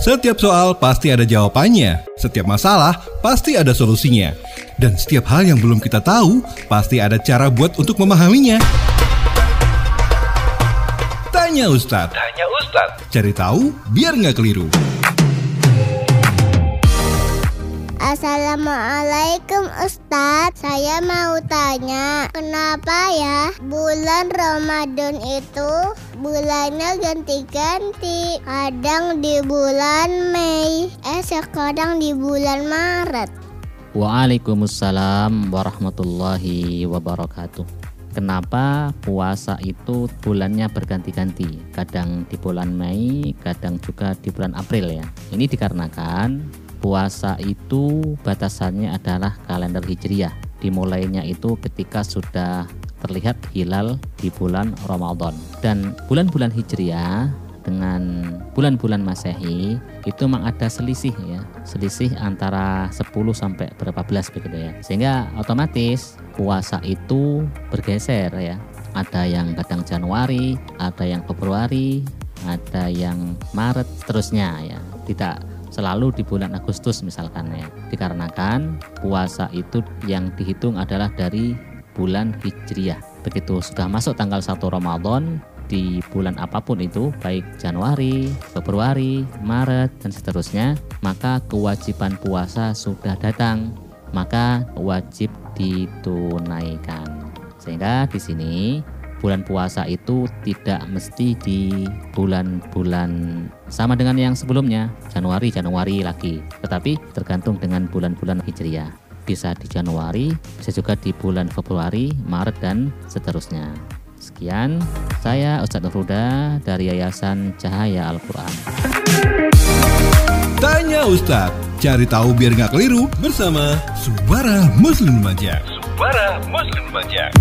Setiap soal pasti ada jawabannya, setiap masalah pasti ada solusinya. Dan setiap hal yang belum kita tahu, pasti ada cara buat untuk memahaminya. Tanya Ustadz. Tanya Ustadz. Cari tahu biar nggak keliru. Assalamualaikum Ustadz Saya mau tanya Kenapa ya bulan Ramadan itu Bulannya ganti-ganti. Kadang di bulan Mei Eh sekarang di bulan Maret. Waalaikumsalam warahmatullahi wabarakatuh. Kenapa puasa itu bulannya berganti-ganti? Kadang di bulan Mei, kadang juga di bulan April ya. Ini dikarenakan puasa itu batasannya adalah kalender Hijriah. Dimulainya itu ketika sudah terlihat hilal di bulan Ramadan. Dan bulan-bulan Hijriah dengan bulan-bulan Masehi itu memang ada selisih ya, selisih antara 10 sampai berapa belas begitu ya. Sehingga otomatis puasa itu bergeser ya. Ada yang kadang Januari, ada yang Februari, ada yang Maret, terusnya ya. Tidak selalu di bulan Agustus misalkan ya dikarenakan puasa itu yang dihitung adalah dari bulan Hijriah. Begitu sudah masuk tanggal 1 Ramadan di bulan apa pun itu baik Januari, Februari, Maret dan seterusnya maka kewajiban puasa sudah datang. Maka wajib ditunaikan. Sehingga di sini bulan puasa itu tidak mesti di bulan-bulan sama dengan yang sebelumnya. Januari Januari lagi. Tetapi tergantung dengan bulan-bulan Hijriah bisa di Januari bisa juga di bulan Februari Maret dan seterusnya. Sekian saya Ustadz Nurhuda dari Yayasan Cahaya Al-Quran. Tanya Ustadz cari tahu biar nggak keliru bersama Subara Muslim Lumajang Subara Muslim Lumajang